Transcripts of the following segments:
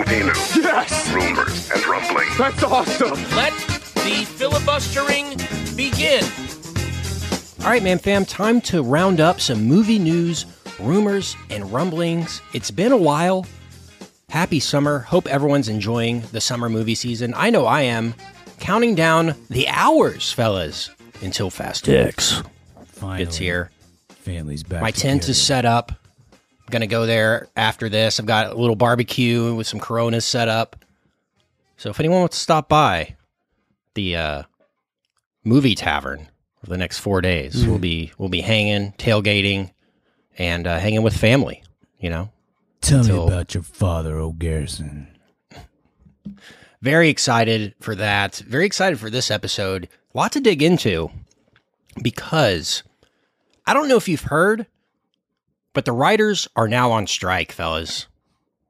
movie Yes! rumors, and rumblings. That's awesome! Let the filibustering begin. All right, man, fam, time to round up some movie news, rumors, and rumblings. It's been a while. Happy summer. Hope everyone's enjoying the summer movie season. I know I am. Counting down the hours, fellas, until Fast X Finally, gets here. Family's back. My tent is set up. Gonna go there after this. I've got a little barbecue with some Coronas set up. So if anyone wants to stop by the uh, movie tavern for the next four days, we'll be we'll be hanging, tailgating, and uh, hanging with family. You know, Tell until- me about your father, old Garrison. very excited for that. Very excited for this episode. A lot to dig into because I don't know if you've heard, but the writers are now on strike, fellas.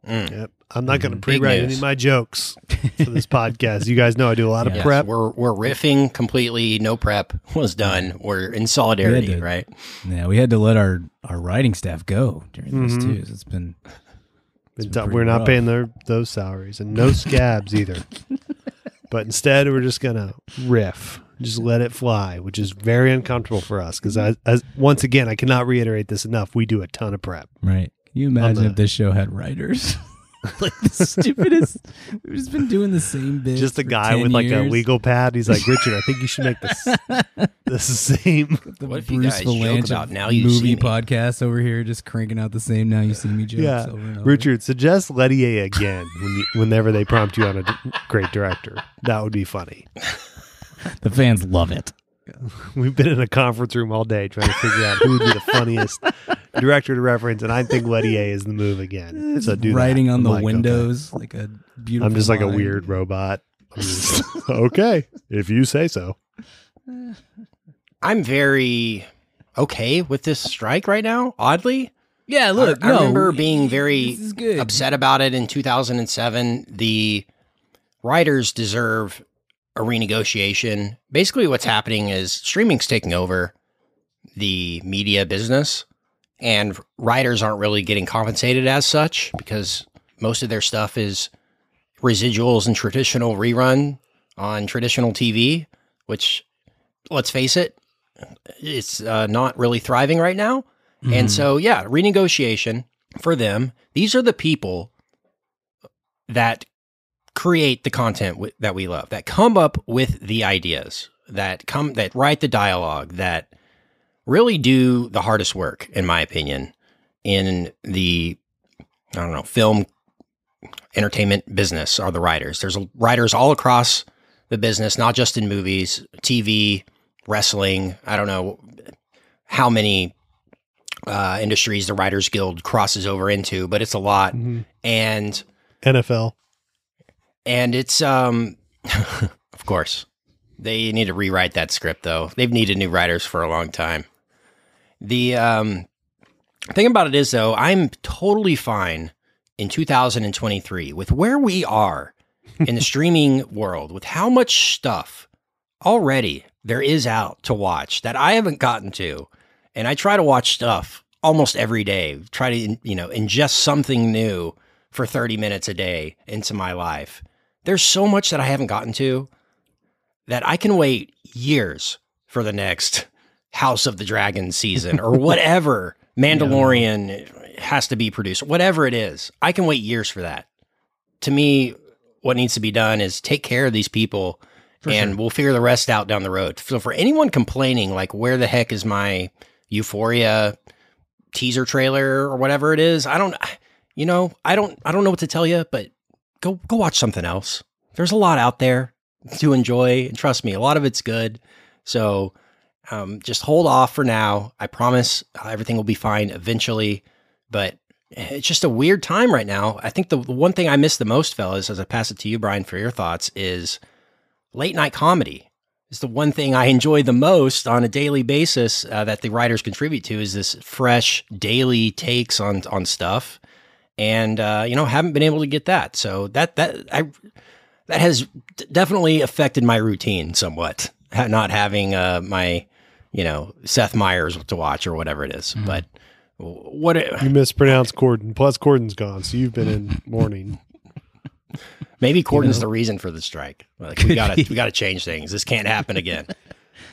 Yep. I'm not going to Mm-hmm. Pre-write any of my jokes for this podcast. You guys know I do a lot of Yes, prep. We're we're riffing completely. No prep was done. We're in solidarity, We to- right? Yeah, we had to let our, our writing staff go during this Mhm. too. So it's been Been been tough. We're not rough. paying their those salaries and no scabs either. But instead, we're just gonna riff, just let it fly, which is very uncomfortable for us because, as, as once again, I cannot reiterate this enough. We do a ton of prep. right. Can you imagine the- if this show had writers? like the stupidest. We've just been doing the same bit. just a guy with like a legal pad. He's like, Richard, I think you should make this the same. The What if you Bruce guys joke Valanche about Now You movie See Me? podcast over here, just cranking out the same "Now You See Me" jokes Yeah, over and over. Richard, suggest Leterrier again when you, whenever they prompt you on a great director. That would be funny. The fans love it. We've been in a conference room all day trying to figure out who would be the funniest director to reference, and I think Leterrier is the move again. So do that. writing on I'm the like, okay. windows like a beautiful. I'm just like a weird robot. Just, okay, if you say so. I'm very okay with this strike right now. Oddly, Yeah, look, I, I no, remember being very good. upset about it in 2007. The writers deserve a renegotiation. Basically, what's happening is streaming's taking over the media business, and writers aren't really getting compensated as such because most of their stuff is residuals and traditional rerun on traditional TV, which, let's face it, it's uh, not really thriving right now. And so, yeah, renegotiation for them. These are the people that create the content w- that we love, that come up with the ideas, that come that write the dialogue, that really do the hardest work, in my opinion, in the I don't know film entertainment business are the writers. There's writers all across the business, not just in movies, TV, wrestling. I don't know how many uh, industries the Writers Guild crosses over into, but it's a lot. Mhm. And NFL. And it's um of course they need to rewrite that script though. They've needed new writers for a long time. The um thing about it is though i'm totally fine in 2023 with where we are in the streaming world with how much stuff already there is out to watch that i haven't gotten to. And i try to watch stuff almost every day try to you know ingest something new for 30 minutes a day into my life there's so much that I haven't gotten to that I can wait years for the next House of the Dragon season or whatever Mandalorian has to be produced, whatever it is. I can wait years for that. To me, what needs to be done is take care of these people and we'll figure the rest out down the road. So for anyone complaining, like, where the heck is my Euphoria teaser trailer or whatever it is? I don't, you know, I don't, I don't know what to tell you, but go go watch something else. There's a lot out there to enjoy, and trust me, a lot of it's good. So um, just hold off for now. I promise uh, everything will be fine eventually. But it's just a weird time right now. I think the, the one thing I miss the most, fellas, as I pass it to you, Brian, for your thoughts, is late night comedy. Is the one thing I enjoy the most on a daily basis uh, that the writers contribute to is this fresh daily takes on on stuff and uh, you know haven't been able to get that. So that that I that has d- definitely affected my routine somewhat. ha- Not having uh, my you know Seth Meyers to watch or whatever it is. But what it, You mispronounced Corden. Plus, Corden's gone, so you've been in mourning. Maybe Corden's know? the reason for the strike. Like we gotta we gotta change things. This can't happen again.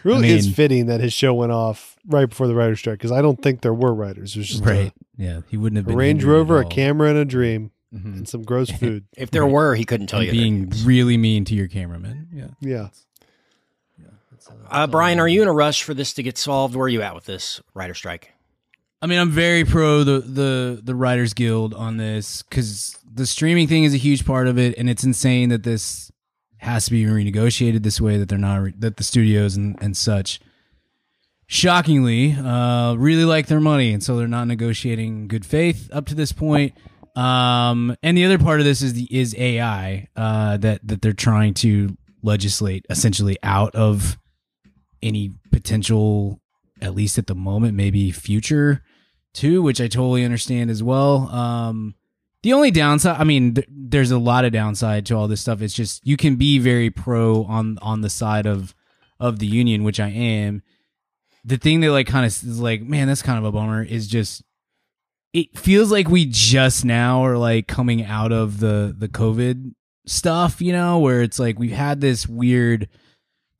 Really I is fitting that his show went off right before the writer's strike because I don't think there were writers. It was just right. Yeah, he wouldn't have a, been a Range hindered at Rover, a camera, and a dream, Mhm. and some gross food. If there were, he couldn't tell And you. their being really mean to your cameraman. Yeah. Yeah. Uh, Brian, are you in a rush for this to get solved? Where are you at with this writer strike? I mean, I'm very pro the the the Writers Guild on this because the streaming thing is a huge part of it, and it's insane that this has to be renegotiated this way. That they're not re- that the studios and and such, shockingly, uh, really like their money, and so they're not negotiating good faith up to this point. Um, and the other part of this is the is AI uh, that that they're trying to legislate essentially out of any potential at least at the moment, maybe future too, which I totally understand as well. Um, the only downside, I mean, th- there's a lot of downside to all this stuff. It's just you can be very pro on on the side of of the union, which I am. The thing that like kind of is like, man, that's kind of a bummer. Is just it feels like we just now are like coming out of the the COVID stuff, you know, where it's like we've had this weird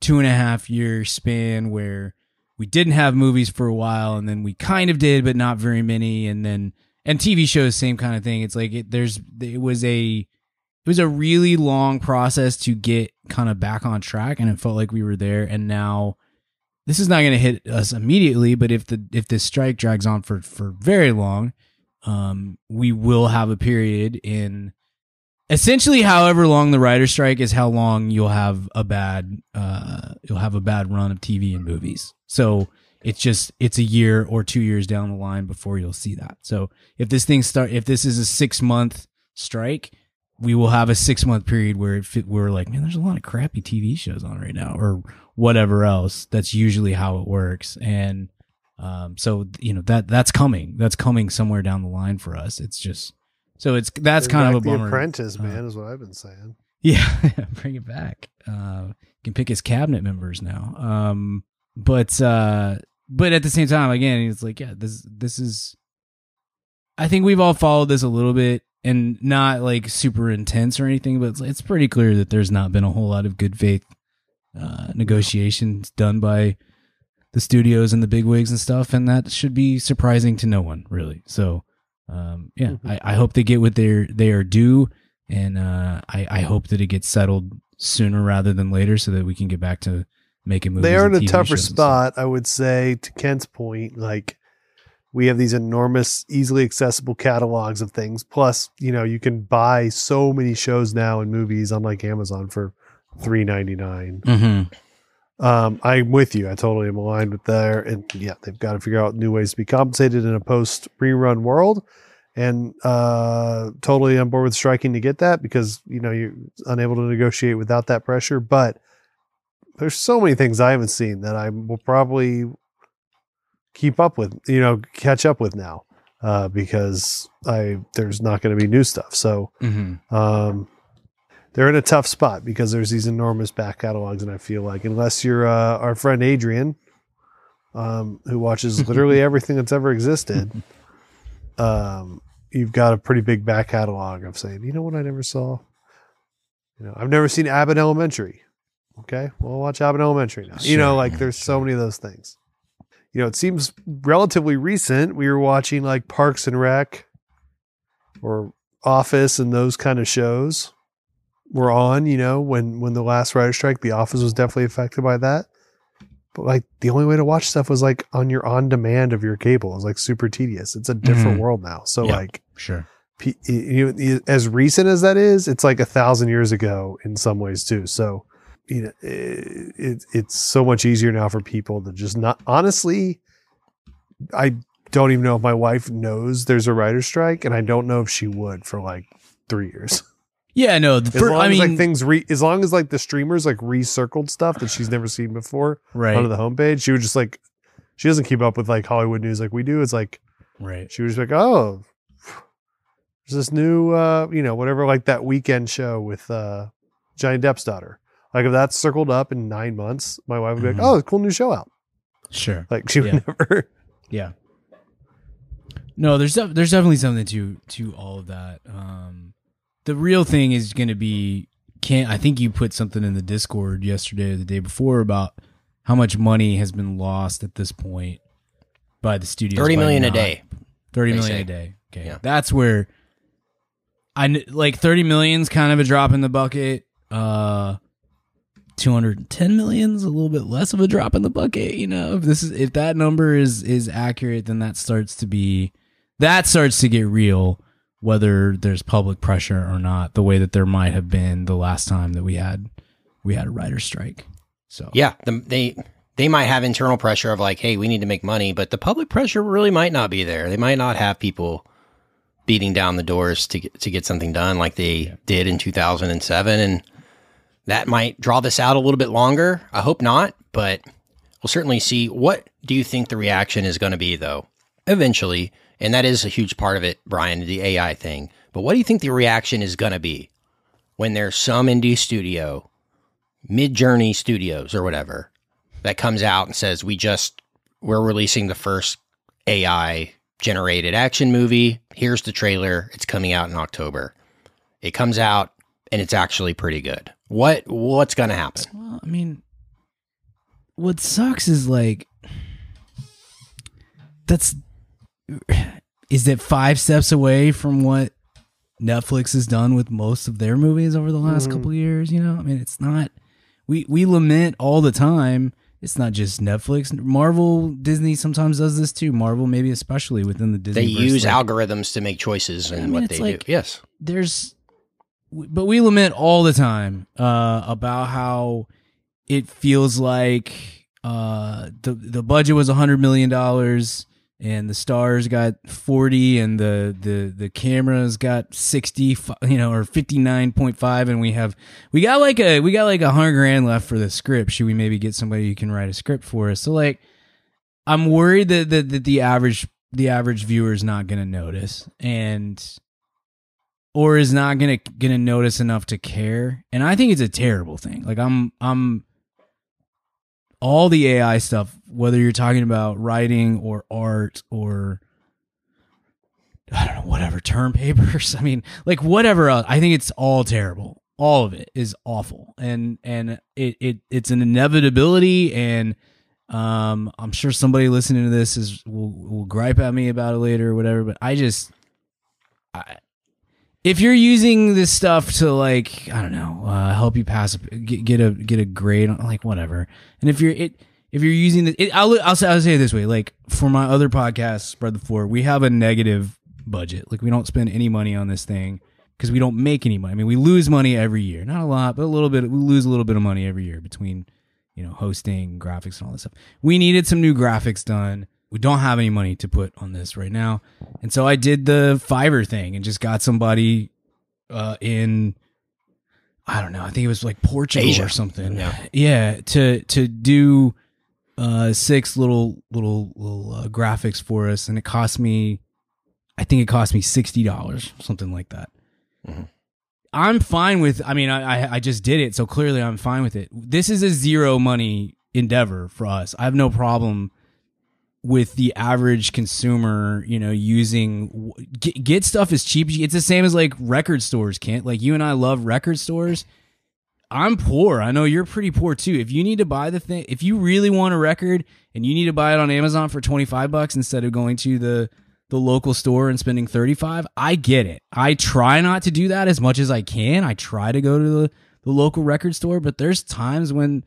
two and a half year span where we didn't have movies for a while and then we kind of did but not very many and then and tv shows same kind of thing it's like it, there's it was a it was a really long process to get kind of back on track and it felt like we were there and now this is not going to hit us immediately but if the if this strike drags on for for very long um we will have a period in essentially however long the writer strike is how long you'll have a bad uh you'll have a bad run of TV and movies. So it's just it's a year or 2 years down the line before you'll see that. So if this thing start if this is a 6 month strike, we will have a 6 month period where it fit, we're like, man, there's a lot of crappy TV shows on right now or whatever else. That's usually how it works and um so you know that that's coming. That's coming somewhere down the line for us. It's just so it's that's Bring kind of a bummer. The Apprentice, Uh, man, is what I've been saying. yeah, bring it back. Uh, you can pick his cabinet members now. Um, but uh, but at the same time, again, it's like, yeah, this this is. I think we've all followed this a little bit, and not like super intense or anything, but it's, it's pretty clear that there's not been a whole lot of good faith uh, negotiations done by the studios and the big wigs and stuff, and that should be surprising to no one, really. So, um, yeah, Mhm. I, I hope they get what they're they are due, and uh, I I hope that it gets settled sooner rather than later, so that we can get back to making movies. They are in a TV tougher shows spot, I would say, to Kent's point. Like, we have these enormous, easily accessible catalogs of things. Plus, you know, you can buy so many shows now and movies on like Amazon for three ninety nine. Mhm. Um, I'm with you. I totally am aligned with there. And yeah, they've got to figure out new ways to be compensated in a post rerun world. And uh, totally on board with striking to get that because you know you're unable to negotiate without that pressure. But there's so many things I haven't seen that I will probably keep up with, you know, catch up with now uh, because I there's not going to be new stuff. So Mhm. um, they're in a tough spot because there's these enormous back catalogs, and I feel like unless you're uh, our friend Adrian, um, who watches literally everything that's ever existed, um, you've got a pretty big back catalog of saying, you know what, I never saw. You know, I've never seen Abbott Elementary. Okay, well, watch Abbott Elementary now. you know, like there's so many of those things. You know, it seems relatively recent. We were watching like Parks and Rec or Office and those kind of shows were on, you know, when when the last writer strike, The Office was definitely affected by that. But like the only way to watch stuff was like on your on demand of your cable. It's like super tedious. It's a different Mhm. world now. So Yeah. like Sure. P- you know, as recent as that is, it's like a thousand years ago in some ways too. So, you know, it, it, it's so much easier now for people to just not. Honestly, I don't even know if my wife knows there's a writer strike, and I don't know if she would for like three years. Yeah, no. The As fir- long I as mean, like things re, as long as like the streamers like recircled stuff that she's never seen before right, onto the homepage, she would just like. She doesn't keep up with like Hollywood news like we do. It's like right. she was like, "Oh, there's this new, uh, you know, whatever, like that weekend show with uh, Johnny Depp's daughter. Like if that's circled up in nine months, my wife would be Mhm. like, "Oh, cool new show out." Sure. Like she would Yeah. never. Yeah. No, there's def- there's definitely something to to all of that. Um, the real thing is going to be Kent I think you put something in the Discord yesterday or the day before about how much money has been lost at this point by the studio. Thirty million by million a day. Thirty million say. a day. Okay, Yeah. that's where I like thirty million's kind of a drop in the bucket. Uh, two hundred ten million's a little bit less of a drop in the bucket. You know, if this is if that number is is accurate, then that starts to be that starts to get real. Whether there's public pressure or not, the way that there might have been the last time that we had we had a writer's strike. So Yeah, the, they they might have internal pressure of like, hey, we need to make money, but the public pressure really might not be there. They might not have people beating down the doors to get, to get something done like they did in 2007 and that might draw this out a little bit longer. I hope not, but we'll certainly see. What do you think the reaction is going to be though? Eventually, and that is a huge part of it, Brian, the AI thing. But what do you think the reaction is going to be when there's some indie studio Midjourney Studios or whatever that comes out and says we just we're releasing the first AI generated action movie. Here's the trailer. It's coming out in October. It comes out and it's actually pretty good. What what's going to happen? Well, I mean, what sucks is like that's is it five steps away from what Netflix has done with most of their movies over the last Mhm. couple of years. You know, I mean, it's not. We we lament all the time. It's not just Netflix. Marvel, Disney sometimes does this too. Marvel, maybe especially within the Disney. They use algorithms to make choices and I mean, what they like- do. Yes. there's but we lament all the time uh about how it feels like uh the the budget was hundred million dollars and the stars got 40 and the the the cameras got 60 fi- you know or 59.5 and we have we got like a we got like a hundred grand left for the script. Should we maybe get somebody who can write a script for us? So like i'm worried that that, that the average the average viewer is not going to notice. And or is not gonna gonna notice enough to care. And i think it's a terrible thing. Like i'm i'm all the ai stuff whether you're talking about writing or art or i don't know whatever term papers i mean like whatever else i think it's all terrible. All of it is awful. And and it, it it's an inevitability and um i'm sure somebody listening to this is will, will gripe at me about it later or whatever but i just I, if you're using this stuff to like I don't know uh, help you pass get, get a get a grade on like whatever, and if you're it if you're using the it, I'll I'll I'll say it this way like for my other podcast spread the floor we have a negative budget. Like we don't spend any money on this thing because we don't make any money. I mean we lose money every year. Not a lot but a little bit we lose a little bit of money every year between you know hosting graphics and all this stuff. We needed some new graphics done we don't have any money to put on this right now and so I did the Fiverr thing and just got somebody uh, in I don't know, I think it was like Portugal Asia. or something. Yeah. Yeah, to to do uh six little little little uh, graphics for us and it cost me I think it cost me $60, something like that. Mhm. I'm fine with I mean I, I I just did it so clearly I'm fine with it. This is a zero money endeavor for us. I have no problem with the average consumer, you know, using get, get stuff as cheap. It's the same as like record stores, can't like you and I love record stores. I'm poor. I know you're pretty poor too. If you need to buy the thing, if you really want a record and you need to buy it on Amazon for 25 bucks instead of going to the the local store and spending 35, I get it. I try not to do that as much as I can. I try to go to the, the local record store, but there's times when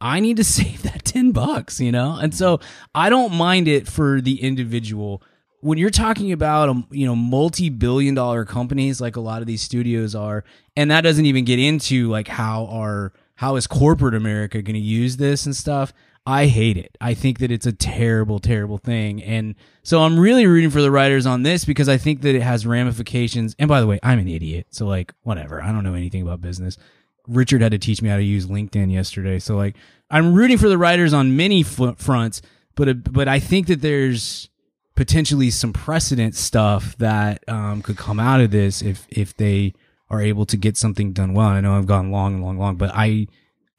I need to save that 10 bucks, you know? And so I don't mind it for the individual. When you're talking about, um, you know, multi-billion dollar companies like a lot of these studios are, and that doesn't even get into like how are how is corporate America going to use this and stuff. I hate it. I think that it's a terrible, terrible thing. And so I'm really rooting for the writers on this because I think that it has ramifications. And by the way, I'm an idiot. So like, whatever. I don't know anything about business. Richard had to teach me how to use LinkedIn yesterday. So like, I'm rooting for the writers on many fronts, but but I think that there's potentially some precedent stuff that um, could come out of this if if they are able to get something done well. I know I've gone long and long, long, but I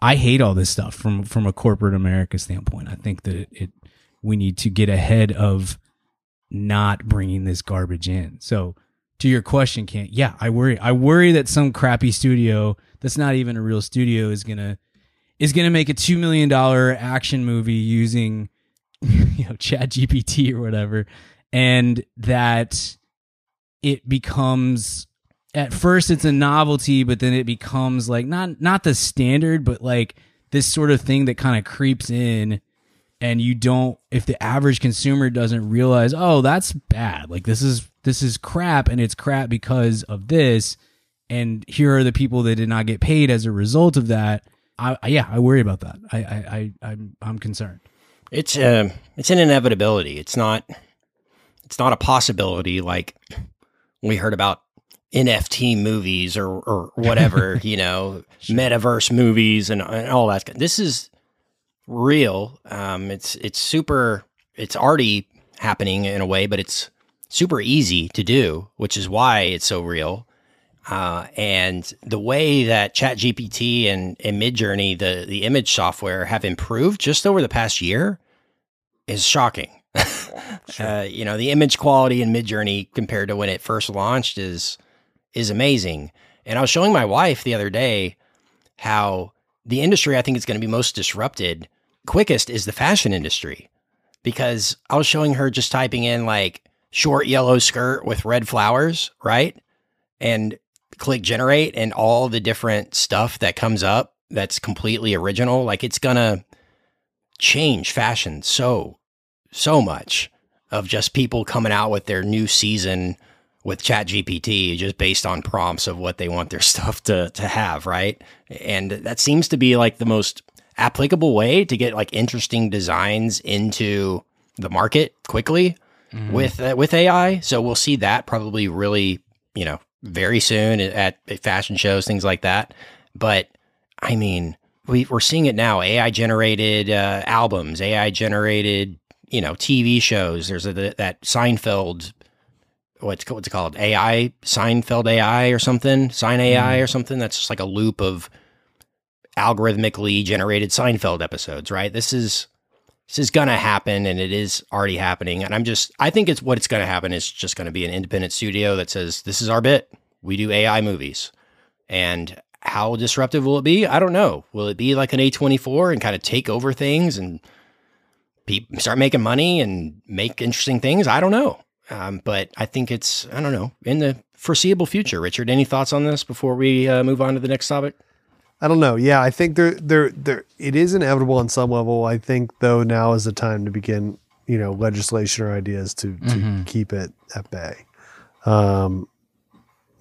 I hate all this stuff from from a corporate America standpoint. I think that it we need to get ahead of not bringing this garbage in. So to your question, Kent. Yeah, I worry. I worry that some crappy studio that's not even a real studio is gonna is gonna make a two million dollar action movie using you know Chat GPT or whatever, and that it becomes at first it's a novelty, but then it becomes like not not the standard, but like this sort of thing that kind of creeps in and you don't if the average consumer doesn't realize oh that's bad like this is this is crap and it's crap because of this and here are the people that did not get paid as a result of that I, I yeah i worry about that i i, I i'm i'm concerned It's uh, it's an inevitability. It's not it's not a possibility like we heard about NFT movies or or whatever, you know, metaverse movies and, and all that. This is real. Um, it's it's super. It's already happening in a way, but it's super easy to do, which is why it's so real. Uh, and the way that ChatGPT and, and Midjourney, the the image software, have improved just over the past year is shocking. uh, you know, the image quality in Midjourney compared to when it first launched is is amazing. And I was showing my wife the other day how the industry I think is going to be most disrupted quickest is the fashion industry because I was showing her just typing in like short yellow skirt with red flowers, right? And click generate and all the different stuff that comes up that's completely original. Like it's to change fashion so, so much of just people coming out with their new season with chat gpt just based on prompts of what they want their stuff to, to have right and that seems to be like the most applicable way to get like interesting designs into the market quickly with uh, with ai so we'll see that probably really you know very soon at, at fashion shows things like that. But i mean we, we're seeing it now. Ai generated uh, albums ai generated you know tv shows. There's a, that seinfeld what's what's it called? AI Seinfeld AI or something? Sign AI or something? That's just like a loop of algorithmically generated Seinfeld episodes right? This is this is gonna happen and it is already happening. And I'm just I think it's what it's gonna happen is just gonna be an independent studio that says this is our bit. We do AI movies. And how disruptive will it be? I don't know. Will it be like an A24 and kind of take over things and start making money and make interesting things? I don't know. Um, but I think it's, I don't know, in the foreseeable future. Richard, any thoughts on this before we uh, move on to the next topic? I don't know. Yeah, I think there, there, there. It is inevitable on some level. I think though now is the time to begin, you know, legislation or ideas to to keep it at bay. Um,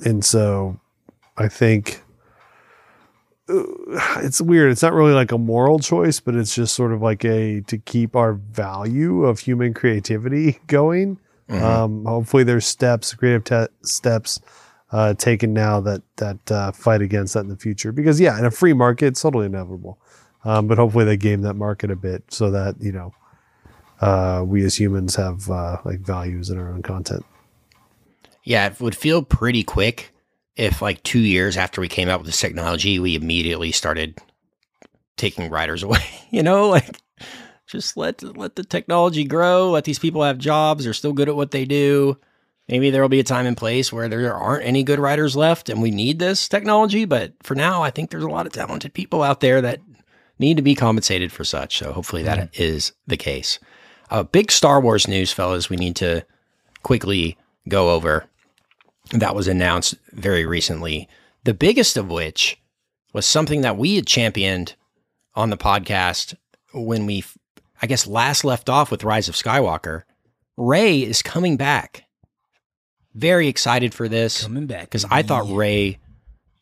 and so I think uh, it's weird. It's not really like a moral choice, but it's just sort of like a to keep our value of human creativity going. Um, hopefully, there's steps, creative te- steps uh, taken now that that uh, fight against that in the future. Because yeah, in a free market, it's totally inevitable. Um, but hopefully, they game that market a bit so that you know uh, we as humans have uh, like values in our own content. Yeah, it would feel pretty quick if, like, two years after we came out with this technology, we immediately started taking writers away. You know, like just let let the technology grow. Let these people have jobs. They're still good at what they do. Maybe there will be a time and place where there aren't any good writers left, and we need this technology. But for now, I think there's a lot of talented people out there that need to be compensated for such. So hopefully that is the case. Uh, big Star Wars news, fellas. We need to quickly go over that was announced very recently. The biggest of which was something that we had championed on the podcast when we, I guess, last left off with Rise of Skywalker. Rey is coming back. Very excited for this coming back because I thought. Rey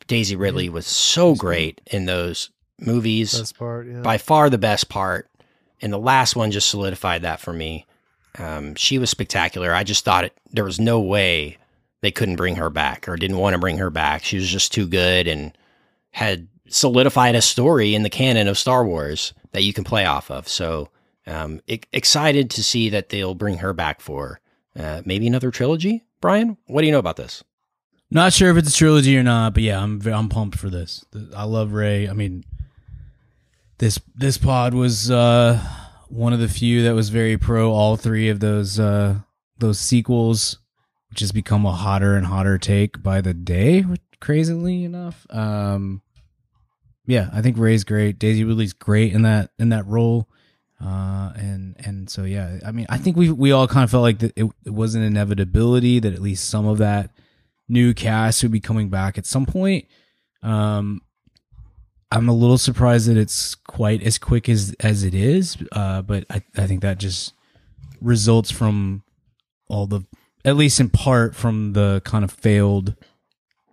Daisy Ridley was so great in those movies Best part, yeah. by far the best part. And the last one just solidified that for me. Um, she was spectacular. I just thought it, there was no way they couldn't bring her back or didn't want to bring her back. She was just too good and had solidified a story in the canon of Star Wars that you can play off of. So um, excited to see that they'll bring her back for uh, maybe another trilogy. Brian, what do you know about this? Not sure if it's a trilogy or not, but yeah, I'm I'm pumped for this. I love Rey. I mean, this this pod was uh, one of the few that was very pro all three of those uh, those sequels. which has become a hotter and hotter take by the day, crazily enough. Um, yeah, I think Rey's great. Daisy Ridley's great in that in that role. Uh, and and so yeah, I mean, I think we we all kind of felt like that it, it was an inevitability that at least some of that new cast would be coming back at some point. Um, I'm a little surprised that it's quite as quick as as it is, uh, but I I think that just results from all the at least in part from the kind of failed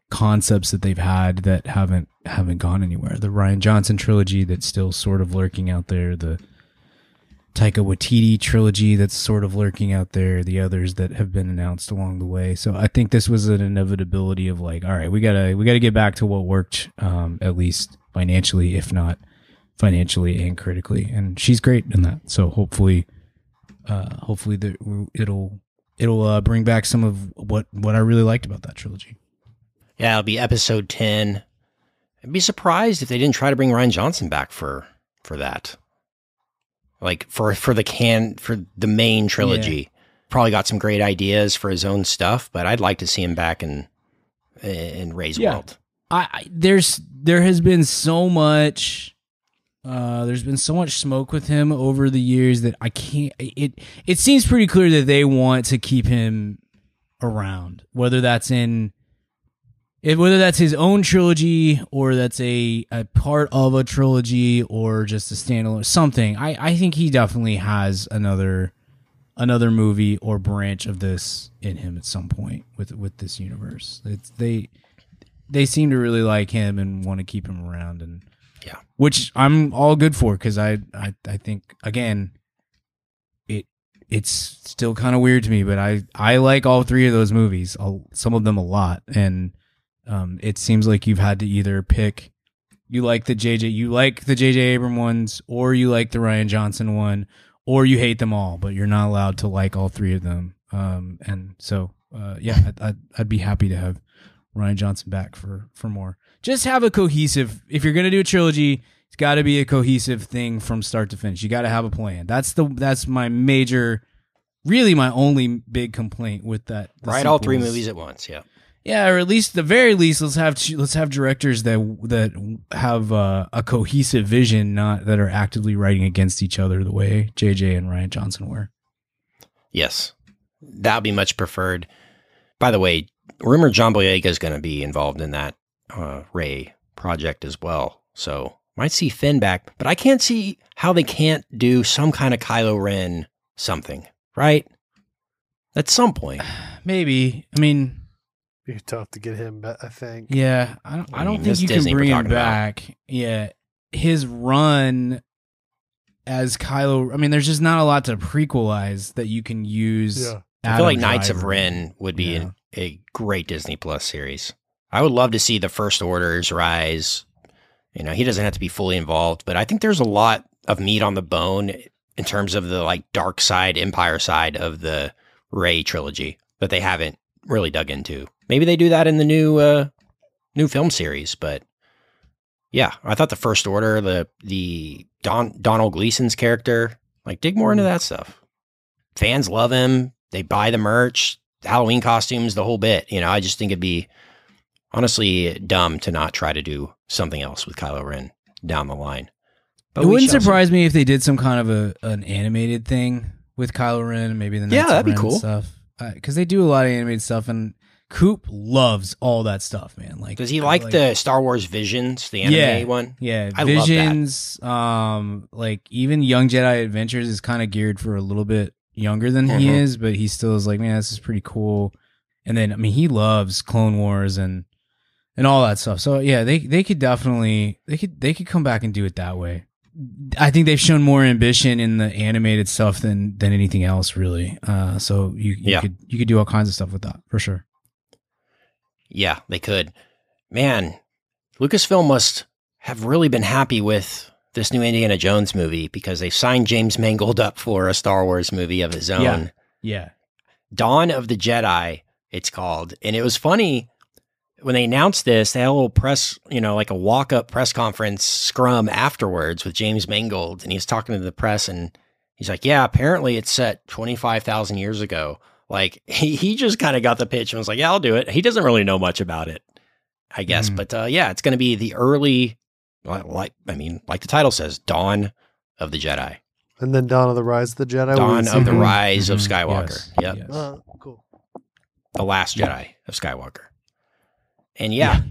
concepts that they've had that haven't haven't gone anywhere. The Rian Johnson trilogy that's still sort of lurking out there, the Taika Waititi trilogy that's sort of lurking out there, the others that have been announced along the way. So I think this was an inevitability of like, all right, we gotta we gotta get back to what worked, um, at least financially, if not financially and critically. And she's great in that. So hopefully, uh, hopefully the, it'll it'll uh, bring back some of what what I really liked about that trilogy. Yeah, it'll be episode ten. I'd be surprised if they didn't try to bring Rian Johnson back for for that. Like for for the can for the main trilogy. Probably got some great ideas for his own stuff, but I'd like to see him back in in Rey's Yeah. world. I, I there's there has been so much uh there's been so much smoke with him over the years that I can't it it seems pretty clear that they want to keep him around whether that's in if, whether that's his own trilogy or that's a, a part of a trilogy or just a standalone something I, I think he definitely has another another movie or branch of this in him at some point with with this universe it's they they seem to really like him and want to keep him around and Yeah. which i'm all good for because I, I i think again it it's still kind of weird to me but i i like all three of those movies I'll, some of them a lot and um it seems like you've had to either pick you like the jj you like the jj abram ones or you like the rian johnson one or you hate them all but you're not allowed to like all three of them um and so uh yeah i'd, I'd, I'd be happy to have Rian Johnson back for for more. Just have a cohesive. If you're gonna do a trilogy, it's got to be a cohesive thing from start to finish. You got to have a plan. That's the that's my major, really my only big complaint with that. Write all three movies at once. Yeah. Yeah, or at least the very least, let's have let's have directors that that have uh, a cohesive vision, not that are actively writing against each other the way JJ and Rian Johnson were. Yes, that would be much preferred. By the way, rumor John Boyega is going to be involved in that uh, Rey project as well. So might see Finn back, but I can't see how they can't do some kind of Kylo Ren something, right? At some point. Maybe. I mean, Be tough to get him, but I think. Yeah, I don't. I, I don't think you Disney can bring him talking about. back. Yeah, his run as Kylo. I mean, there's just not a lot to prequelize that you can use. Yeah. I feel like Adam Knights of Ren would be Yeah. an, a great Disney Plus series. I would love to see the First Orders rise. You know, he doesn't have to be fully involved, but I think there's a lot of meat on the bone in terms of the like dark side, Empire side of the Rey trilogy that they haven't really dug into. Maybe they do that in the new uh, new film series, but yeah, I thought the First Order, the the Don Domhnall Gleeson's character, like dig more into that stuff. Fans love him. They buy the merch, Halloween costumes, the whole bit. You know, I just think it'd be honestly dumb to not try to do something else with Kylo Ren down the line. But it wouldn't shall see. surprise me if they did some kind of a an animated thing with Kylo Ren, maybe the Knights Yeah, that'd be cool. stuff. Because they do a lot of animated stuff, and Coop loves all that stuff, man. Like, Does he like, the Star Wars Visions, the anime Yeah. one? Yeah, I love that. Visions. Um, like even Young Jedi Adventures is kind of geared for a little bit younger than he Mhm. is, but he still is like, man, this is pretty cool. And then I mean, he loves Clone Wars and and all that stuff. So yeah, they they could definitely they could they could come back and do it that way. I think they've shown more ambition in the animated stuff than than anything else, really. Uh, so you, you Yeah. could you could do all kinds of stuff with that for sure. Yeah, they could. Man, Lucasfilm must have really been happy with this new Indiana Jones movie because they signed James Mangold up for a Star Wars movie of his own. Yeah. Yeah, Dawn of the Jedi, it's called. And it was funny when they announced this, they had a little press, you know, like a walk up press conference scrum afterwards with James Mangold. And he was talking to the press and he's like, Yeah, apparently it's set 25,000 years ago. Like he, he just kind of got the pitch and was like, "Yeah, I'll do it." He doesn't really know much about it, I guess. Mhm. But uh, yeah, it's going to be the early, like I mean, like the title says, dawn of the Jedi, And then Dawn of the Rise of the Jedi. dawn of the rise of Mhm. Skywalker. Yes. Yep, Yes. Uh, cool. the last Jedi of Skywalker. And yeah,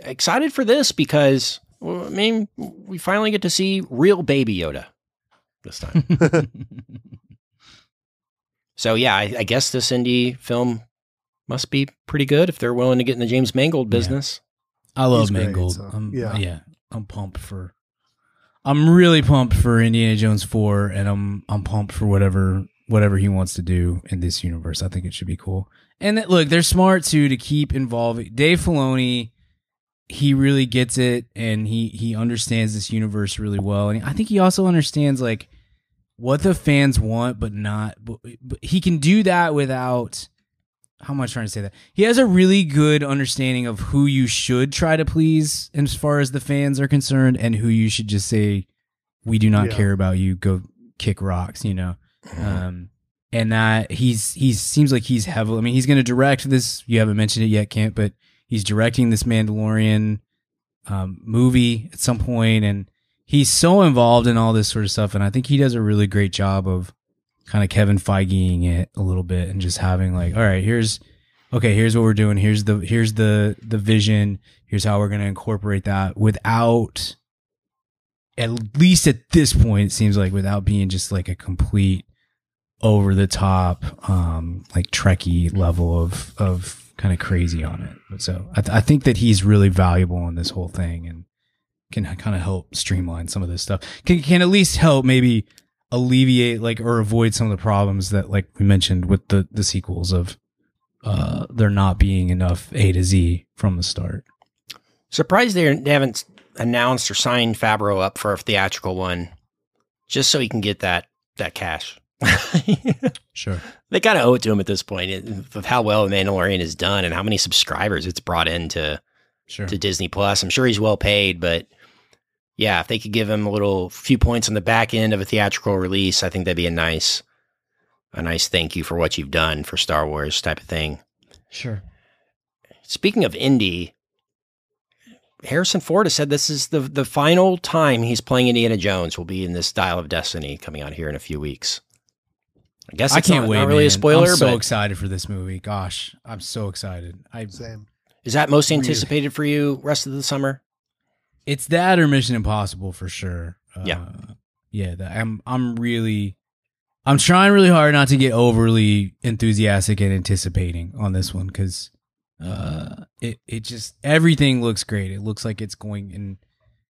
excited for this because I mean, we finally get to see real Baby Yoda this time. So yeah, I, I guess this indie film must be pretty good if they're willing to get in the James Mangold Yeah. business. I love He's great, Mangold. so, I'm, yeah. yeah. I'm pumped for. I'm really pumped for Indiana Jones four, and I'm I'm pumped for whatever whatever he wants to do in this universe. I think it should be cool. And that, look, they're smart too to keep involving Dave Filoni. He really gets it, and he he understands this universe really well, and I think he also understands like what the fans want, but not. But, but he can do that without. How am I trying to say that? He has a really good understanding of who you should try to please as far as the fans are concerned, and who you should just say, "We do not Yeah. care about you. Go kick rocks." You know. Um, and that he's he seems like he's heavily. I mean, he's going to direct this. You haven't mentioned it yet, Kent, but he's directing this Mandalorian um, movie at some point, and he's so involved in all this sort of stuff. And I think he does a really great job of kind of Kevin Feigeing it a little bit and just having like, all right, here's okay, here's what we're doing. Here's the here's the the vision. Here's how we're going to incorporate that without. At least at this point, it seems like without being just like a complete over the top, um, like Trekkie level of of kind of crazy on it. But so I, th- I think that he's really valuable in this whole thing and can kind of help streamline some of this stuff. Can can at least help maybe alleviate like or avoid some of the problems that like we mentioned with the the sequels of uh there not being enough A to Z from the start. Surprised they haven't announced or signed Favreau up for a theatrical one, just so he can get that that cash. Sure. they kind of owe it to him at this point of how well Mandalorian is done and how many subscribers it's brought into Sure. to Disney Plus. I'm sure he's well paid, but yeah, if they could give him a little few points on the back end of a theatrical release, I think that'd be a nice a nice thank you for what you've done for Star Wars type of thing. Sure. Speaking of indie, Harrison Ford has said this is the the final time he's playing Indiana Jones will be in this Dial of Destiny coming out here in a few weeks. I guess I can't not, wait. not really a spoiler, I'm so but excited for this movie. Gosh, I'm so excited. I Same. is that most anticipated for you rest of the summer? It's that or Mission Impossible for sure. Uh, Yeah. yeah. That I'm I'm really I'm trying really hard not to get overly enthusiastic and anticipating on this one because uh, it it just everything looks great. It looks like it's going and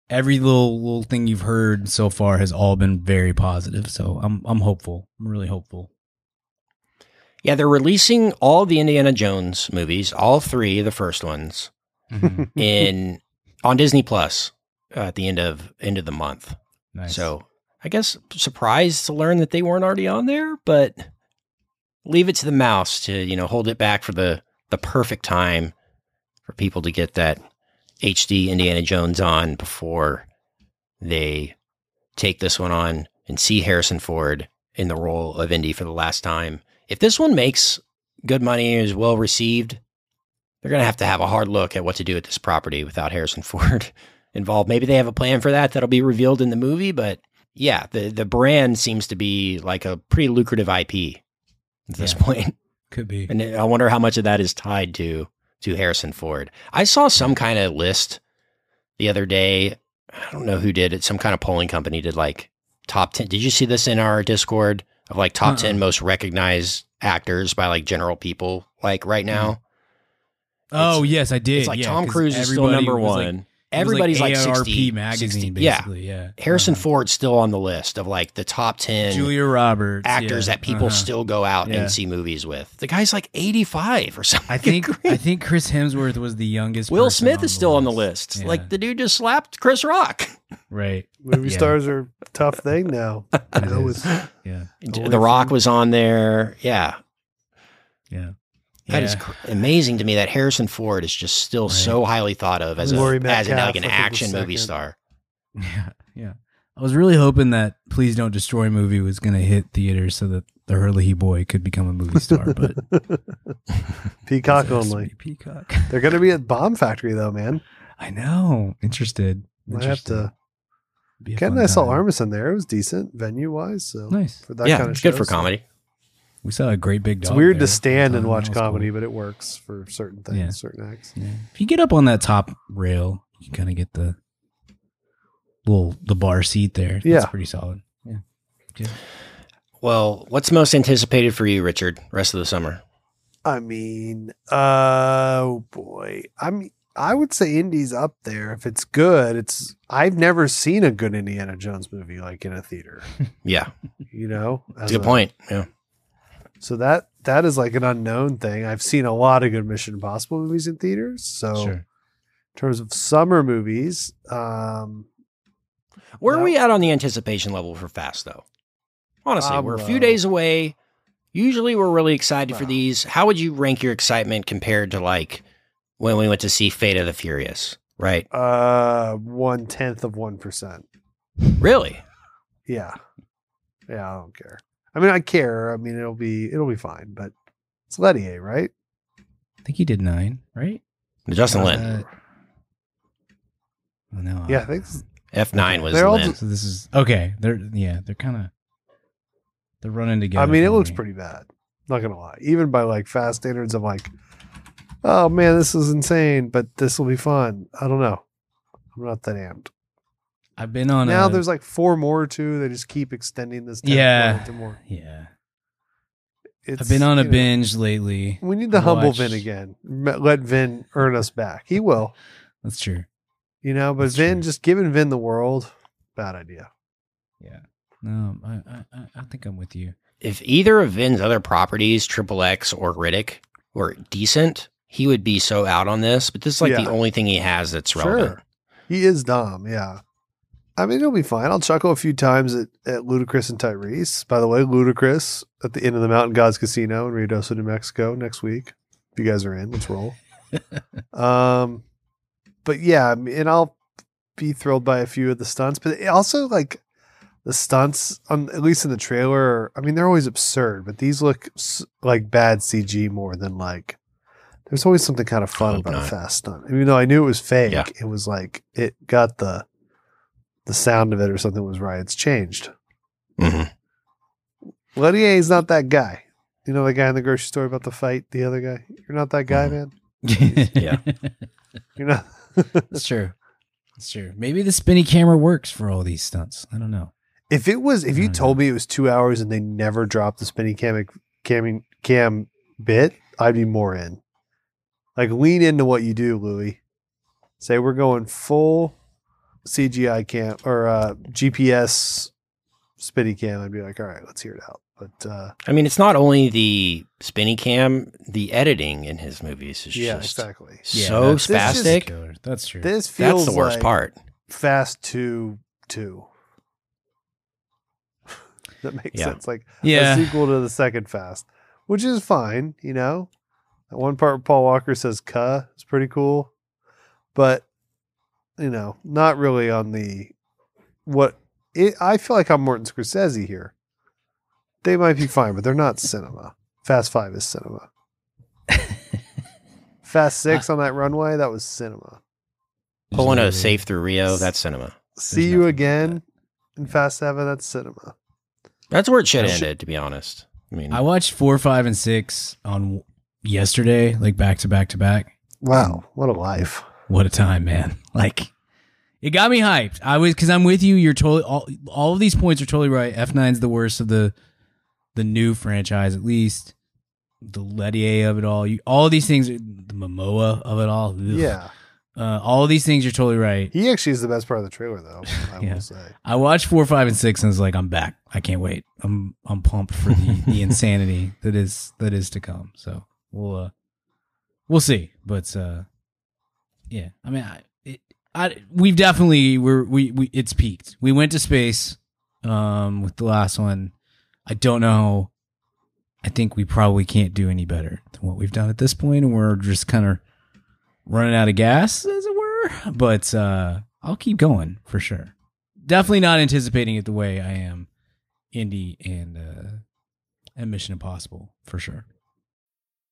every little little thing you've heard so far has all been very positive. So I'm I'm hopeful. I'm really hopeful. Yeah, they're releasing all the Indiana Jones movies, all three of the first ones, Mhm. in on Disney Plus uh, at the end of end of the month. Nice. So I guess surprised to learn that they weren't already on there, but leave it to the mouse to you know hold it back for the the perfect time for people to get that HD Indiana Jones on before they take this one on and see Harrison Ford in the role of Indy for the last time. If this one makes good money and is well received, they're going to have to have a hard look at what to do with this property without Harrison Ford involved. Maybe they have a plan for that that'll be revealed in the movie, but yeah, the the brand seems to be like a pretty lucrative IP at this Yeah. point. could be. And I wonder how much of that is tied to to Harrison Ford. I saw some kind of list the other day. I don't know who did it. Some kind of polling company did like top 10. Did you see this in our Discord of like top Uh-uh. 10 most recognized actors by like general people like right mm-hmm. now? Oh yes, I did. It's like yeah, Tom 'cause Cruise is still number was, like- one. it was Everybody's like, AARP 60, magazine, 60 yeah. basically. Yeah. Harrison Uh-huh. Ford's still on the list of like the top 10 Julia Roberts, actors yeah, that people uh-huh. still go out Yeah. and see movies with. The guy's like 85 or something. I think. I think Chris Hemsworth was the youngest. Will Smith is still on the list. Yeah. Like the dude just slapped Chris Rock. right. Movie Yeah. stars are a tough thing now. You know, with Yeah. The Rock fun. was on there. Yeah. Yeah. That is Yeah. cr- amazing to me that Harrison Ford is just still Right. so highly thought of as, a, Laurie as an, like an I think, was action movie star. Yeah. Yeah. I was really hoping that Please Don't Destroy movie was going to hit theaters so that the Hurley boy could become a movie star, but Peacock it has to only. Peacock. They're going to be at Bomb Factory though, man. I know. Interested. I have to. Be a Ken fun and I saw time. Armisen there. It was decent venue wise. So Nice. for that yeah, kind of it's good show, for so- comedy. We saw a great big It's weird there to stand and watch That was cool. comedy, but it works for certain things, Yeah. certain acts. Yeah. If you get up on that top rail, you kind of get the little the bar seat there. Yeah. That's pretty solid. Yeah. Good. Well, what's most anticipated for you, Richard, rest of the summer? I mean, uh, oh boy. I mean, I would say Indy's up there. If it's good, it's. I've never seen a good Indiana Jones movie like in a theater. Yeah, You know, that's a good a- point. Yeah. So that that is like an unknown thing. I've seen a lot of good Mission Impossible movies in theaters. So Sure. in terms of summer movies, um, Where are we at on the anticipation level for Fast, though? Honestly, I'm we're a few days away. Usually, we're really excited for these. How would you rank your excitement compared to like when we went to see Fate of the Furious? Right? uh, one tenth of one percent. Really? Yeah, yeah. I don't care. I mean, I care. I mean, it'll be it'll be fine. But it's Leterrier, right? I think he did nine, right? Justin Uh, Lin. Oh, no. Yeah, I think. s- F nine was They're all Lin. just- So this is okay. They're yeah. They're kind of they're running together. I mean, it for looks me. pretty bad. Not gonna lie. Even by like fast standards, I'm like, oh man, this is insane. But this will be fun. I don't know. I'm not that amped. I've been on a now a, there's like four more too. They just keep extending this. Yeah. one into more. yeah. It's, I've been on a you know, binge lately. We need the I humble watched- Vin again. Let Vin earn us back. He will, That's true. you know. But That's Vin, true. just giving Vin the world, bad idea. Yeah. No, I I I- I think I'm with you. If either of Vin's other properties, Triple X or Riddick, were decent, he would be so out on this. But this is like Yeah. the only thing he has that's Sure. relevant. He is dumb. yeah. I mean, it'll be fine. I'll chuckle a few times at, at Ludacris and Tyrese. By the way, Ludacris at the end of the Mountain Gods Casino in Ruidoso, New Mexico next week. If you guys are in, let's roll. um, but yeah, I mean, and I'll be thrilled by a few of the stunts, but it also like the stunts on at least in the trailer. I mean, they're always absurd, but these look s- like bad CG more than like. There's always something kind of fun about a fast stunt. Even though I knew it was fake, Yeah. it was like it got the the sound of it or something was right. It's changed. hmm Leterrier is not that guy. You know the guy in the grocery store about the fight, the other guy? You're not that guy, man. Yeah. You're not That's true. That's true. Maybe the spinny camera works for all these stunts. I don't know. If it was if you told me it was two hours and they never dropped the spinning cam cam cam bit, I'd be more in. Like lean into what you do, Louis. Say we're going full CGI cam or uh, GPS spinny cam. I'd be like, all right, let's hear it out. But uh, I mean, it's not only the spinny cam, the editing in his movies is yeah, just exactly. so that's- that's just spastic. Killer. That's true. This feels That's the worst like part. Fast Two Two. that makes Yeah. sense. Like yeah. a sequel to the second Fast, which is fine. You know, that one part where Paul Walker says "cuh" is pretty cool, but you know, not really on the what. It, I feel like I'm Martin Scorsese here. They might be fine, but they're not cinema. Fast Five is cinema. Fast Six ah. on that runway, that was cinema. Pulling a safe through Rio, that's cinema. See nothing you again in Fast Seven, that's cinema. That's where it should I have should- ended, to be honest. I mean, I watched four, five, and six on yesterday, like back to back to back. Wow, what a life! What a time, man! Like, it got me hyped. I was because I'm with you. You're totally all. All of these points are totally right. F 9s the worst of the the new franchise, at least. The Leterrier of it all. You, all these things, the Momoa of it all. ugh. Yeah, Uh, all these things you're totally right. he actually is the best part of the trailer, though. I Yeah. will say. I watched four, five, and six, and was like, I'm back. I can't wait. I'm I'm pumped for the, the insanity that is that is to come. So we'll uh we'll see. But uh yeah, I mean, I, it, I we've definitely we're we we it's peaked. We went to space um with the last one. I don't know. I think we probably can't do any better than what we've done at this point, and we're just kind of running out of gas, as it were. But uh I'll keep going for sure definitely not anticipating it the way I am Indy and uh and Mission Impossible for sure.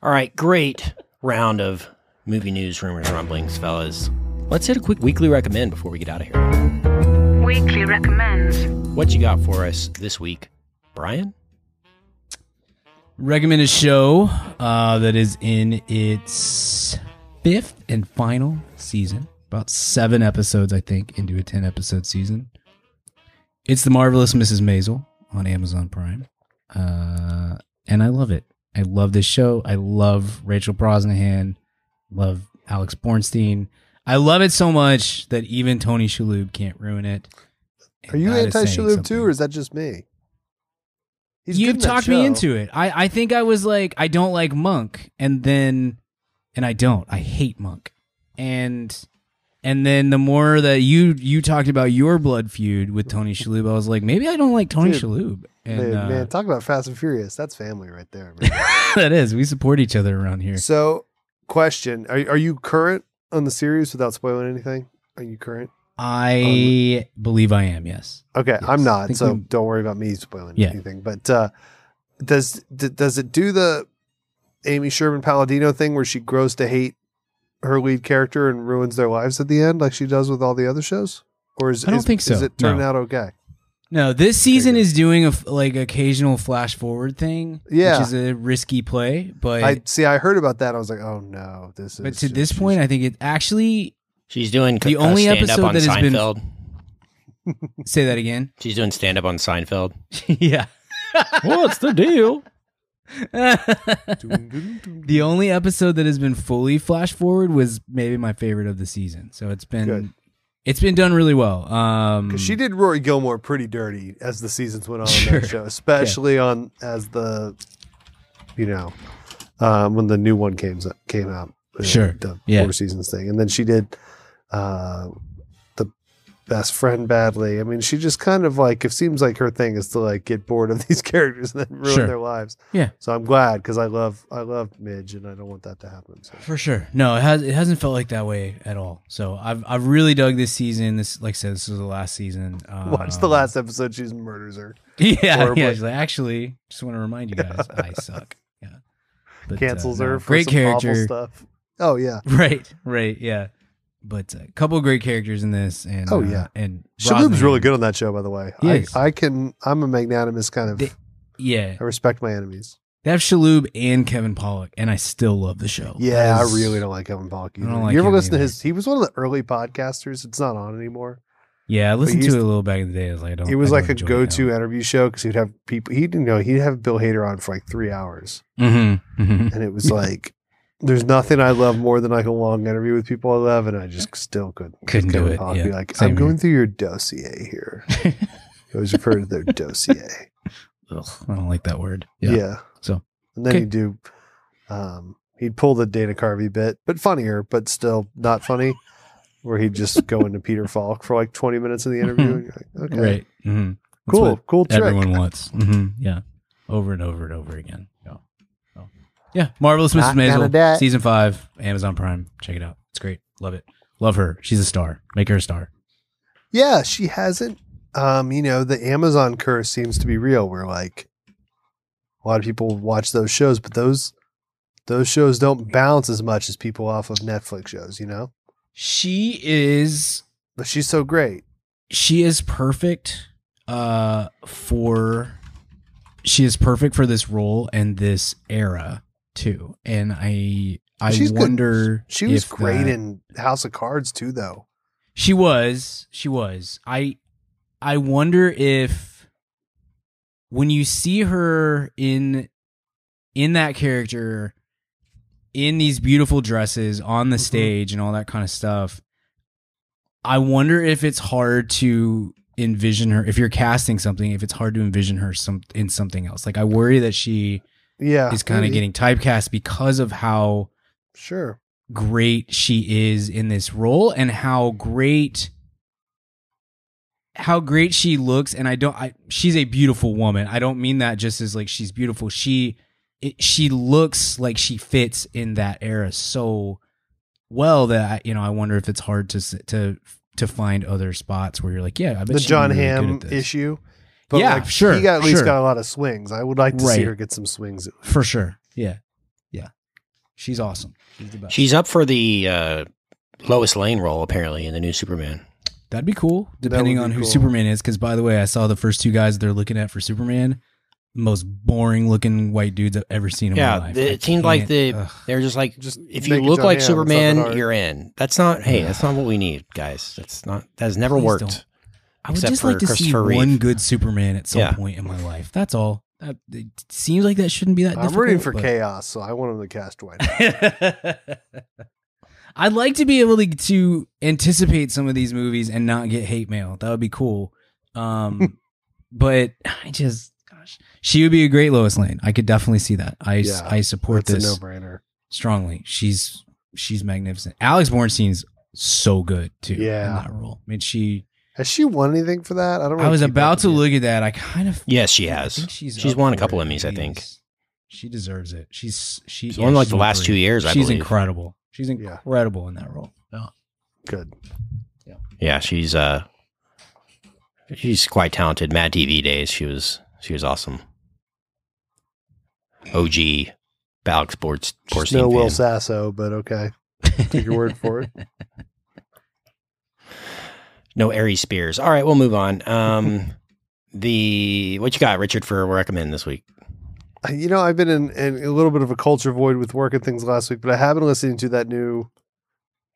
All right, great round of movie news, rumors, rumblings, fellas. Let's hit a quick weekly recommend before we get out of here. Weekly recommends. What you got for us this week, Brian? Recommend a show uh, that is in its fifth and final season. About seven episodes, I think, into a 10 episode season. It's The Marvelous Mrs. Maisel on Amazon Prime. Uh, and I love it. I love this show. I love Rachel Brosnahan. Love Alex Borstein. I love it so much that even Tony Shalhoub can't ruin it. Are you anti Shalhoub too, or is that just me? He's you good in that talked me into it. I, I think I was like, I don't like Monk, and then, and I don't. I hate Monk, and and then the more that you you talked about your blood feud with Tony Shalhoub, I was like, maybe I don't like Tony Dude, Shalhoub. And man, uh, man, talk about Fast and Furious. That's family right there. That is, we support each other around here. so, question: Are are you current on the series without spoiling anything? Are you current? I believe I am. Yes. Okay, Yes, I'm not, so we- don't worry about me spoiling Yeah. anything. But uh, does d- does it do the Amy Sherman Palladino thing where she grows to hate her lead character and ruins their lives at the end, like she does with all the other shows? Or is I don't is- think so, Is it turning no. out okay? No, this season is doing a f- like occasional flash forward thing, Yeah. which is a risky play. But I see. I heard about that. I was like, oh no, this is. but to just- this point, I think it actually She's doing The uh, only stand up episode on that has been- Seinfeld. say that again. She's doing stand up on Seinfeld. yeah. What's the deal? the only episode that has been fully flash forward was maybe my favorite of the season. So it's been Good. It's been done really well. Um 'Cause she did Rory Gilmore pretty dirty as the seasons went on Sure. on that show, especially on as the, you know, um, when the new one came came out. Sure. the Yeah. four seasons thing, and then she did uh, best friend badly. I mean, she just kind of like it seems like her thing is to like get bored of these characters and then ruin Sure. their lives. Yeah. So I'm glad because I love I love Midge and I don't want that to happen. So. For sure. No, it has it hasn't felt like that way at all. So I've I've really dug this season. This like I said, this was the last season. Um, Watch the last episode. She murders her. Yeah, horribly. yeah. She's like, actually, just want to remind you guys, I suck. Yeah. But, uh, Cancels no, her for great some awful stuff. Oh yeah. Right, right, yeah. But a couple of great characters in this, and Oh, uh, yeah. and Shalhoub's really good on that show, by the way. I. I can. I'm a magnanimous kind of. They- Yeah, I respect my enemies. they have Shalhoub and Kevin Pollak, and I still love the show. Yeah, I really don't like Kevin Pollak I don't like you ever listen to his? He was one of the early podcasters. It's not on anymore. Yeah, I listened to it a little back in the day. I was like, I don't. He was I like don't a go-to interview show because he'd have people. He didn't know he'd have Bill Hader on for like three hours, Mhm, mhm. and it was like. There's nothing I love more than like a long interview with people I love, and I just still couldn't. Couldn't do it, yeah. Be like, Same I'm going here. through your dossier here. I always refer to their dossier. Ugh, I don't like that word. Yeah. Yeah. So, and then okay. he'd do, um, he'd pull the Dana Carvey bit, but funnier, but still not funny, where he'd just go into Peter Falk for like 20 minutes of the interview. and you're like, okay, Right. hmm cool, cool trick. Everyone wants. hmm Yeah. Over and over and over again. Yeah. Marvelous Mrs. Not gonna. Maisel, season five, Amazon Prime. Check it out. It's great. Love it. Love her. She's a star. Make her a star. Yeah, she hasn't. Um, you know, the Amazon curse seems to be real. Where like a lot of people watch those shows, but those those shows don't bounce as much as people off of Netflix shows. You know, She is but she's so great. she is perfect uh for she is perfect for this role and this era too. And I I She's good. wonder She was great that- in House of Cards too, though. She was. She was. I I wonder if when you see her in in that character in these beautiful dresses on the Mhm. stage and all that kind of stuff, I wonder if it's hard to envision her if you're casting something if it's hard to envision her some in something else like i worry that she Yeah, is kind of mm-hmm. getting typecast because of how sure. great she is in this role and how great how great she looks. And i don't i she's a beautiful woman. I don't mean that just as like she's beautiful. She it, she looks like she fits in that era so well that I, you know i wonder if it's hard to to to find other spots where you're like yeah i bet The John really good Hamm at this. issue. Yeah, sure, He got at least sure. got a lot of swings. I would like to see her get some swings. for sure yeah yeah she's awesome she's the best She's up for the uh, Lois Lane role apparently in the new Superman. That'd be cool, depending be on who cool. Superman is. Because by the way, I saw the first two guys they're looking at for Superman. Most boring looking white dudes I've ever seen in my Yeah, life. the- I it seemed like the ugh. they're just like Just if you look like Hamm, it's not that Superman, you're in. That's not hey, that's not what we need, guys. That's not that has never Please worked. don't. I would just like to see Reeve. one good Superman at some Yeah. point in my life. That's all. That, it seems like that shouldn't be that I'm difficult. rooting for but- chaos, so I want him to cast White. I'd like to be able to, to anticipate some of these movies and not get hate mail. That would be cool. Um, but I just, gosh, she would be a great Lois Lane. I could definitely see that. I Yeah, I support That's this no-brainer. strongly. She's she's magnificent. Alex Borstein's so good too. Yeah. in that role. I mean, she. Has she won anything for that? I don't. Know. I was about to with look at that. I kind of. Yes, she I has. think she's She's won a couple it. Emmys, I think. She deserves it. She's she. She's won, like, the last great. two years, I she's believe. incredible. She's Yeah. incredible in that role. Yeah. Good. Yeah, Yeah, she's uh she's quite talented. Mad TV days, she was she was awesome. OG Alex Sports Just Borstein no Will. Sasso, but okay. Take your word for it. No Aries Spears. All right, we'll move on. Um the what you got, Richard, for recommend this week? You know, I've been in, in a little bit of a culture void with work and things last week, but I have been listening to that new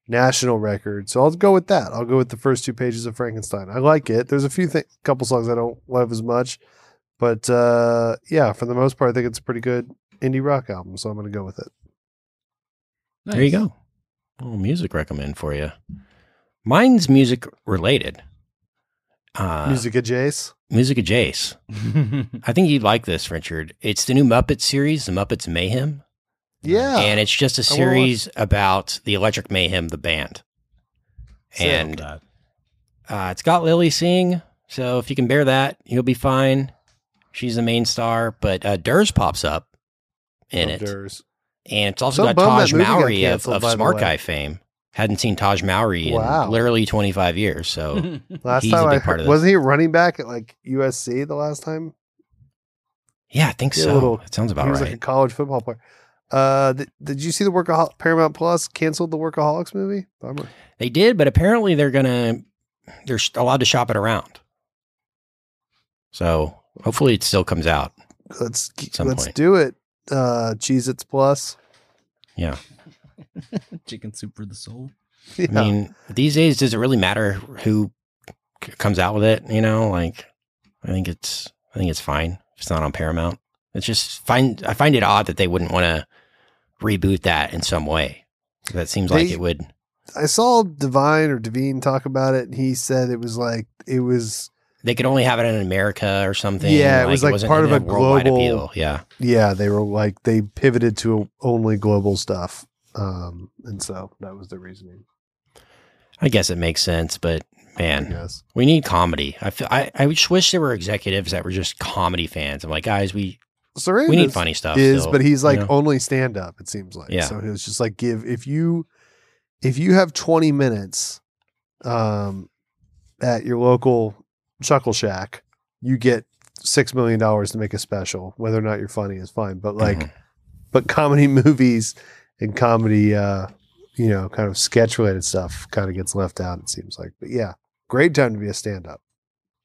national record. So I'll go with that. I'll go with the first two pages of Frankenstein. I like it. There's a few th- couple songs I don't love as much, but uh, yeah, for the most part, I think it's a pretty good indie rock album. So I'm going to go with it. There you go. A little music recommend for you. Mine's music related. Uh, Music of Jace. music of Jace. I think you'd like this, Richard. It's the new Muppet series, The Muppets Mayhem. Yeah. and it's just a series about the Electric Mayhem, the band. Sick. And uh, it's got Lilly Singh, so if you can bear that, you'll be fine. She's the main star, but uh, Durs pops up in Love it, Durs. and it's also So got Tahj movie got Mowry of, canceled, of Smart. Guy fame. Hadn't seen Tahj Mowry Wow. in literally 25 years, so Last He's a time I big part heard, of this. wasn't he running back at like USC the last time? yeah, I think Yeah, so. little- it sounds about he was right. like a college football player. Uh, th- did you see the Workahol- Paramount Plus canceled the Workaholics movie? Bummer. They did, but apparently they're gonna they're sh- allowed to shop it around. So hopefully it still comes out. Let's let's point. do it. Uh, Cheez Its Plus. Yeah. Chicken soup for the soul. Yeah. I mean, these days, does it really matter who c- comes out with it? You know, like I think it's I think it's fine. if It's not on Paramount. It's just find I find it odd that they wouldn't want to reboot that in some way. That seems like it would. I saw Divine or Devine talk about it, and he said it was like it was They could only have it in America or something. Yeah, it was like wasn't part of a global- appeal. Yeah, yeah they were like they pivoted to only global stuff, um, and so that was the reasoning. I guess it makes sense, but man, we need comedy. I feel, I I just wish there were executives that were just comedy fans. I'm like, guys, we Sarandon we need funny stuff. is, still, but he's you like know? only stand up. It seems like Yeah. So he was just like give if you if you have twenty minutes, um, at your local Chuckle Shack, you get six million dollars to make a special. Whether or not you're funny is fine, but like, Mhm. but comedy movies and comedy, uh, you know, kind of sketch related stuff kind of gets left out. It seems like, but yeah, great time to be a stand up.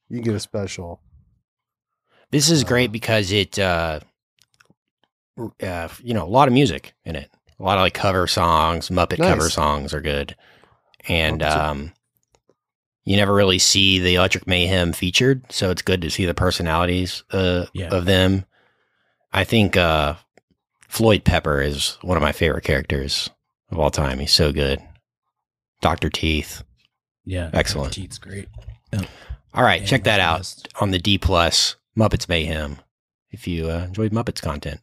You get a special. This is Uh, great because it, uh, uh, you know, a lot of music in it. A lot of like cover songs, Muppet Nice. cover songs are good, and um, you never really see the Electric Mayhem featured, so it's good to see the personalities uh, Yeah. of them. I think uh, Floyd Pepper is one of my favorite characters of all time. He's so good. Doctor Teeth. Yeah, Excellent. Teet's great. All right, check that out on the D Plus Muppets Mayhem if you uh, enjoyed Muppets content.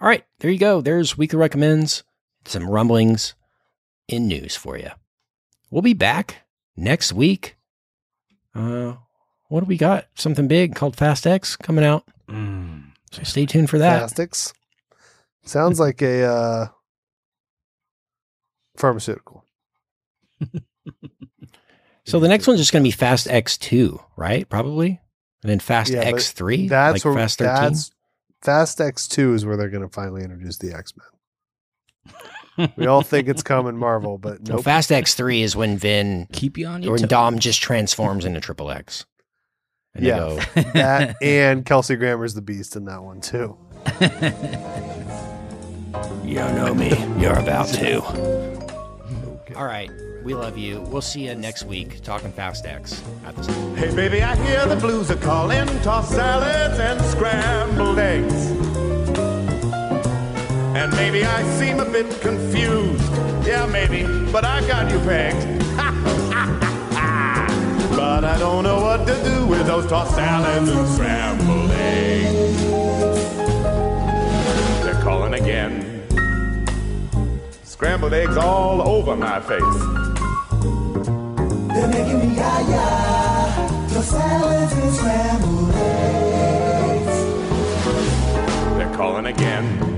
All right, there you go. There's weekly recommends, some rumblings in news for you. We'll be back next week. Uh, what do we got? Something big called Fast X coming out. So stay tuned for that. Plastics. Sounds like a uh, pharmaceutical. So the next one's just going to be Fast X2, right? Probably. And then Fast Yeah, X3, That's like where Fast 13. Fast X two is where they're going to finally introduce the X Men. we all think it's coming Marvel, but No, nope. Fast X3 is when Vin Keep you on your or when. Dom just transforms into Triple X. And Yeah. that and Kelsey Grammer's the Beast in that one too. You don't know me. You're about to. All right. We love you. We'll see you next week talking Fast X. At the Hey, baby, I hear the blues are calling. Toss salads and scrambled eggs. And maybe I seem a bit confused. Yeah, maybe, but I got you pegged. but I don't know what to do with those tossed salads and scrambled eggs. They're calling again. Scrambled eggs all over my face. They're making me yah-yah. The salads and scrambled eggs. They're calling again.